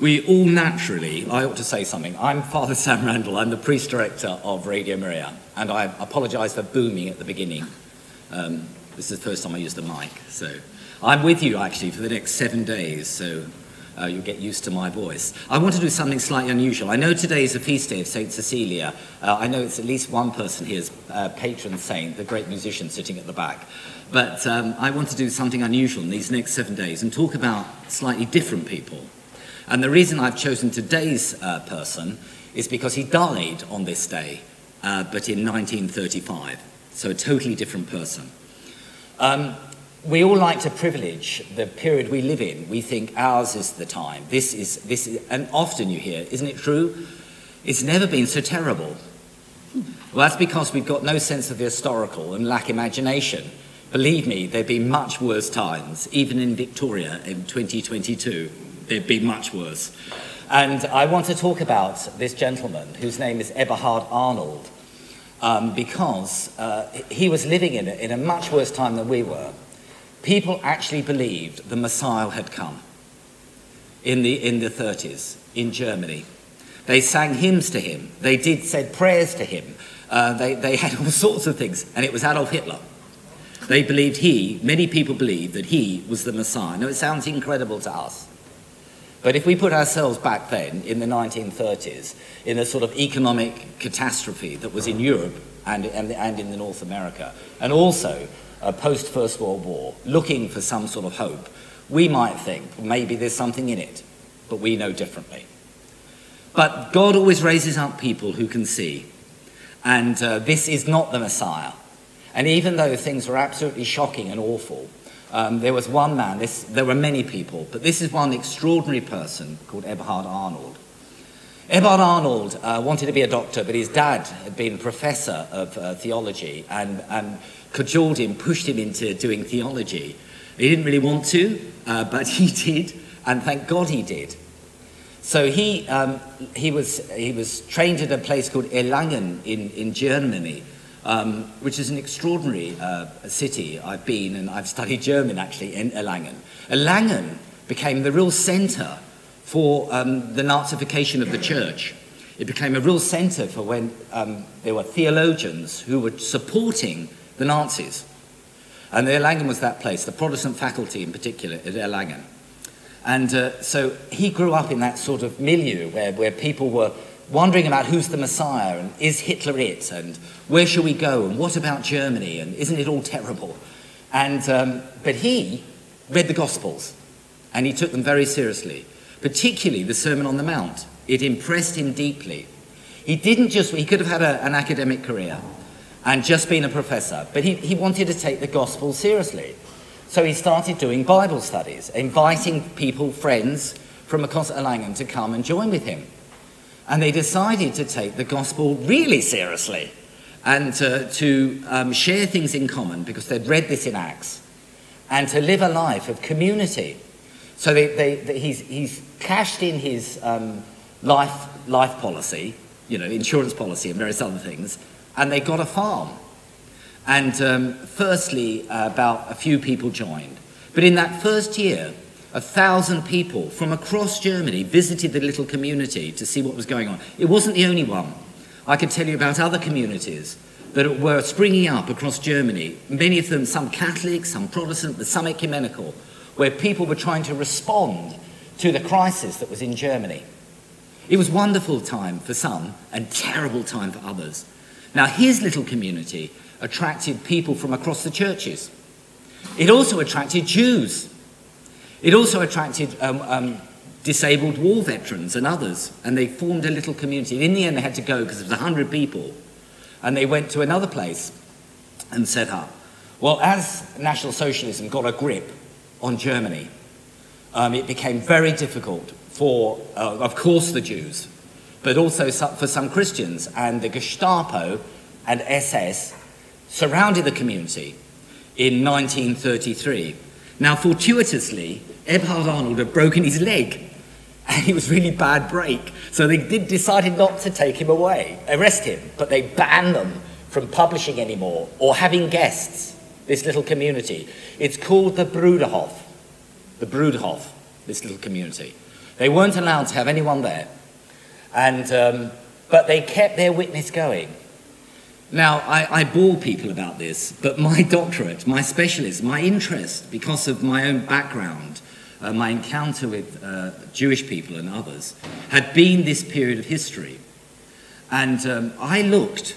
We all naturally, I ought to say something. I'm Father Sam Randall, I'm the priest director of Radio Maria, and I apologise for booming at the beginning. Um, this is the first time I used the mic, so I'm with you actually for the next seven days, so uh, you'll get used to my voice. I want to do something slightly unusual. I know today is a feast day of St. Cecilia. Uh, I know it's at least one person here's uh, patron saint, the great musician sitting at the back. But um, I want to do something unusual in these next seven days and talk about slightly different people. And the reason I've chosen today's uh, person is because he died on this day, uh, but in 1935. So a totally different person. Um, we all like to privilege the period we live in. We think ours is the time. This is, this is, and often you hear, isn't it true? It's never been so terrible. Well, that's because we've got no sense of the historical and lack imagination. Believe me, there've been much worse times, even in Victoria in 2022 they'd be much worse. And I want to talk about this gentleman whose name is Eberhard Arnold um, because uh, he was living in a, in a much worse time than we were. People actually believed the Messiah had come in the, in the 30s in Germany. They sang hymns to him, they did, said prayers to him, uh, they, they had all sorts of things, and it was Adolf Hitler. They believed he, many people believed that he was the Messiah. Now, it sounds incredible to us. But if we put ourselves back then, in the 1930s, in a sort of economic catastrophe that was in Europe and, and, and in the North America, and also post First World War, looking for some sort of hope, we might think maybe there's something in it, but we know differently. But God always raises up people who can see, and uh, this is not the Messiah. And even though things were absolutely shocking and awful, um, there was one man, this, there were many people, but this is one extraordinary person called Eberhard Arnold. Eberhard Arnold uh, wanted to be a doctor, but his dad had been a professor of uh, theology and, and cajoled him, pushed him into doing theology. He didn't really want to, uh, but he did, and thank God he did. So he, um, he, was, he was trained at a place called Erlangen in, in Germany, um, which is an extraordinary uh, city. I've been and I've studied German actually in Erlangen. Erlangen became the real centre for um, the Nazification of the church. It became a real centre for when um, there were theologians who were supporting the Nazis. And Erlangen was that place, the Protestant faculty in particular at Erlangen. And uh, so he grew up in that sort of milieu where, where people were wondering about who's the Messiah and is Hitler it and where shall we go and what about Germany and isn't it all terrible? And, um, but he read the Gospels and he took them very seriously, particularly the Sermon on the Mount. It impressed him deeply. He didn't just, he could have had a, an academic career and just been a professor, but he, he wanted to take the Gospel seriously. So he started doing Bible studies, inviting people, friends from across Erlangen to come and join with him. And they decided to take the gospel really seriously and to, to um, share things in common because they'd read this in Acts and to live a life of community. So they, they, they, he's, he's cashed in his um, life, life policy, you know, insurance policy and various other things, and they got a farm. And um, firstly, uh, about a few people joined. But in that first year, a thousand people from across Germany visited the little community to see what was going on. It wasn't the only one. I could tell you about other communities that were springing up across Germany, many of them some Catholic, some Protestant, but some ecumenical, where people were trying to respond to the crisis that was in Germany. It was wonderful time for some and terrible time for others. Now, his little community attracted people from across the churches. It also attracted Jews it also attracted um, um, disabled war veterans and others, and they formed a little community. In the end, they had to go because it was 100 people, and they went to another place and set up. Well, as National Socialism got a grip on Germany, um, it became very difficult for, uh, of course, the Jews, but also for some Christians, and the Gestapo and SS surrounded the community in 1933. Now, fortuitously, Eberhard Arnold had broken his leg and it was really bad break. So they did decided not to take him away, arrest him, but they banned them from publishing anymore or having guests, this little community. It's called the Bruderhof, the Bruderhof, this little community. They weren't allowed to have anyone there. And, um, but they kept their witness going. Now, I, I bore people about this, but my doctorate, my specialist, my interest, because of my own background, uh, my encounter with uh, Jewish people and others, had been this period of history. And um, I looked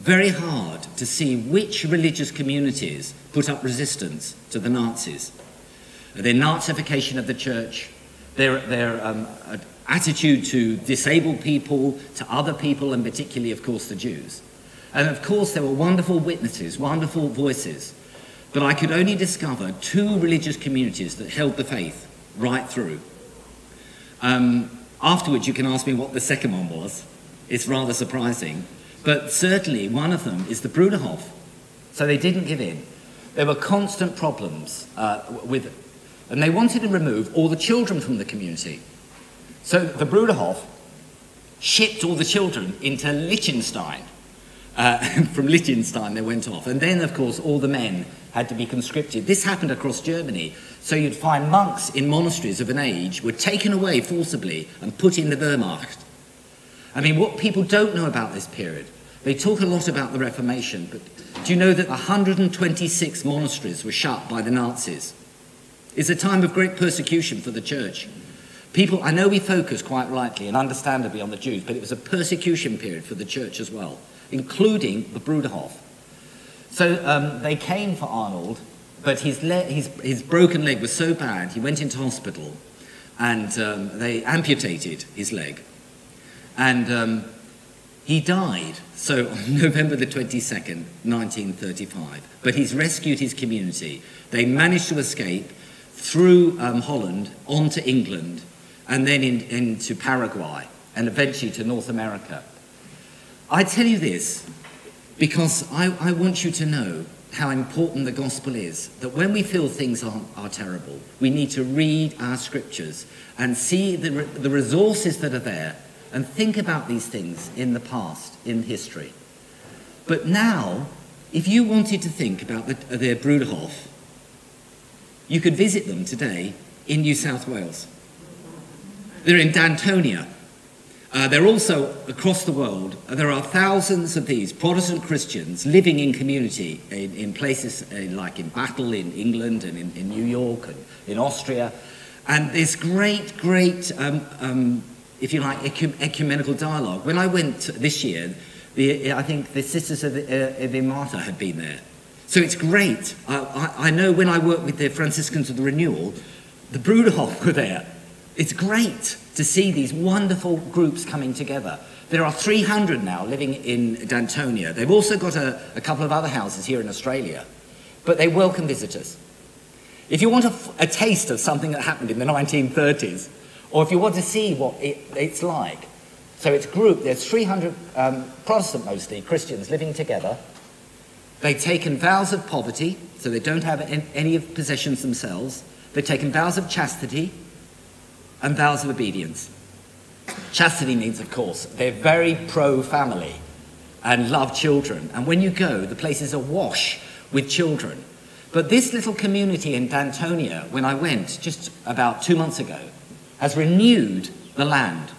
very hard to see which religious communities put up resistance to the Nazis. Their Nazification of the church, their, their um, attitude to disabled people, to other people, and particularly, of course, the Jews. And of course, there were wonderful witnesses, wonderful voices. But I could only discover two religious communities that held the faith right through. Um, afterwards, you can ask me what the second one was. It's rather surprising. But certainly, one of them is the Bruderhof. So they didn't give in. There were constant problems uh, with, and they wanted to remove all the children from the community. So the Bruderhof shipped all the children into Liechtenstein. Uh, from Liechtenstein, they went off. And then, of course, all the men had to be conscripted. This happened across Germany. So you'd find monks in monasteries of an age were taken away forcibly and put in the Wehrmacht. I mean, what people don't know about this period, they talk a lot about the Reformation, but do you know that 126 monasteries were shut by the Nazis? It's a time of great persecution for the church. People, I know we focus quite rightly and understandably on the Jews, but it was a persecution period for the church as well, including the Bruderhof. So um, they came for Arnold, but his, his, his broken leg was so bad, he went into hospital and um, they amputated his leg. And um, he died, so on November the 22nd, 1935. But he's rescued his community. They managed to escape through um, Holland onto England and then in, into Paraguay and eventually to North America. I tell you this because I, I want you to know how important the gospel is. That when we feel things are, are terrible, we need to read our scriptures and see the, the resources that are there and think about these things in the past, in history. But now, if you wanted to think about the, the Bruderhof, you could visit them today in New South Wales. They're in Danthonia. Uh, they're also across the world. Uh, there are thousands of these Protestant Christians living in community in, in places uh, like in Battle in England and in, in, New York and in Austria. And this great, great, um, um, if you like, ecumenical dialogue. When I went this year, the, I think the Sisters of the, uh, the Martyr had been there. So it's great. I, I, I know when I worked with the Franciscans of the Renewal, the Bruderhof were there it's great to see these wonderful groups coming together. There are 300 now living in Danthonia. They've also got a, a couple of other houses here in Australia, but they welcome visitors. If you want a, a, taste of something that happened in the 1930s, or if you want to see what it, it's like, so it's group, there's 300 um, Protestant mostly, Christians living together. They've taken vows of poverty, so they don't have any possessions themselves. They've taken vows of chastity, and vows of obedience. Chastity means, of course, they're very pro family and love children. And when you go, the place is awash with children. But this little community in Danthonia, when I went just about two months ago, has renewed the land.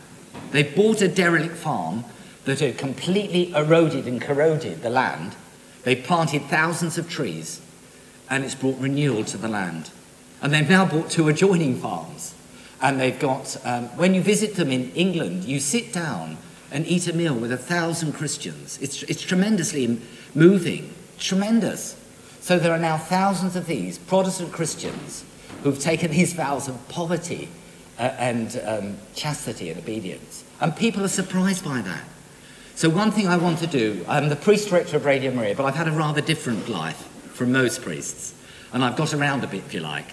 They bought a derelict farm that had completely eroded and corroded the land. They planted thousands of trees, and it's brought renewal to the land. And they've now bought two adjoining farms and they've got, um, when you visit them in England, you sit down and eat a meal with a thousand Christians. It's, it's tremendously moving, tremendous. So there are now thousands of these Protestant Christians who've taken these vows of poverty uh, and um, chastity and obedience. And people are surprised by that. So, one thing I want to do, I'm the priest director of Radio Maria, but I've had a rather different life from most priests. And I've got around a bit, if you like.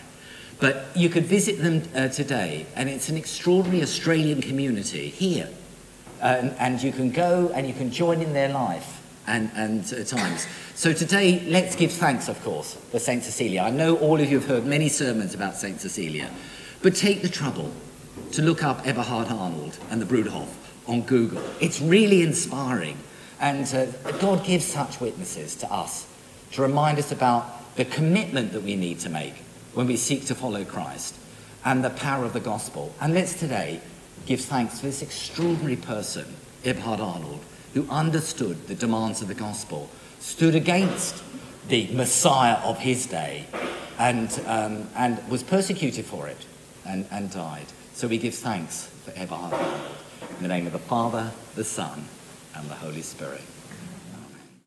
But you could visit them uh, today, and it's an extraordinary Australian community here. and, and, you can go and you can join in their life and, and at times. So today, let's give thanks, of course, for St. Cecilia. I know all of you have heard many sermons about St. Cecilia, but take the trouble to look up Eberhard Arnold and the Bruderhof on Google. It's really inspiring. And uh, God gives such witnesses to us to remind us about the commitment that we need to make when we seek to follow Christ. and the power of the gospel. And let's today give thanks for this extraordinary person, Eberhard Arnold, who understood the demands of the gospel, stood against the Messiah of his day, and, um, and was persecuted for it and, and died. So we give thanks for Eberhard Arnold. In the name of the Father, the Son, and the Holy Spirit.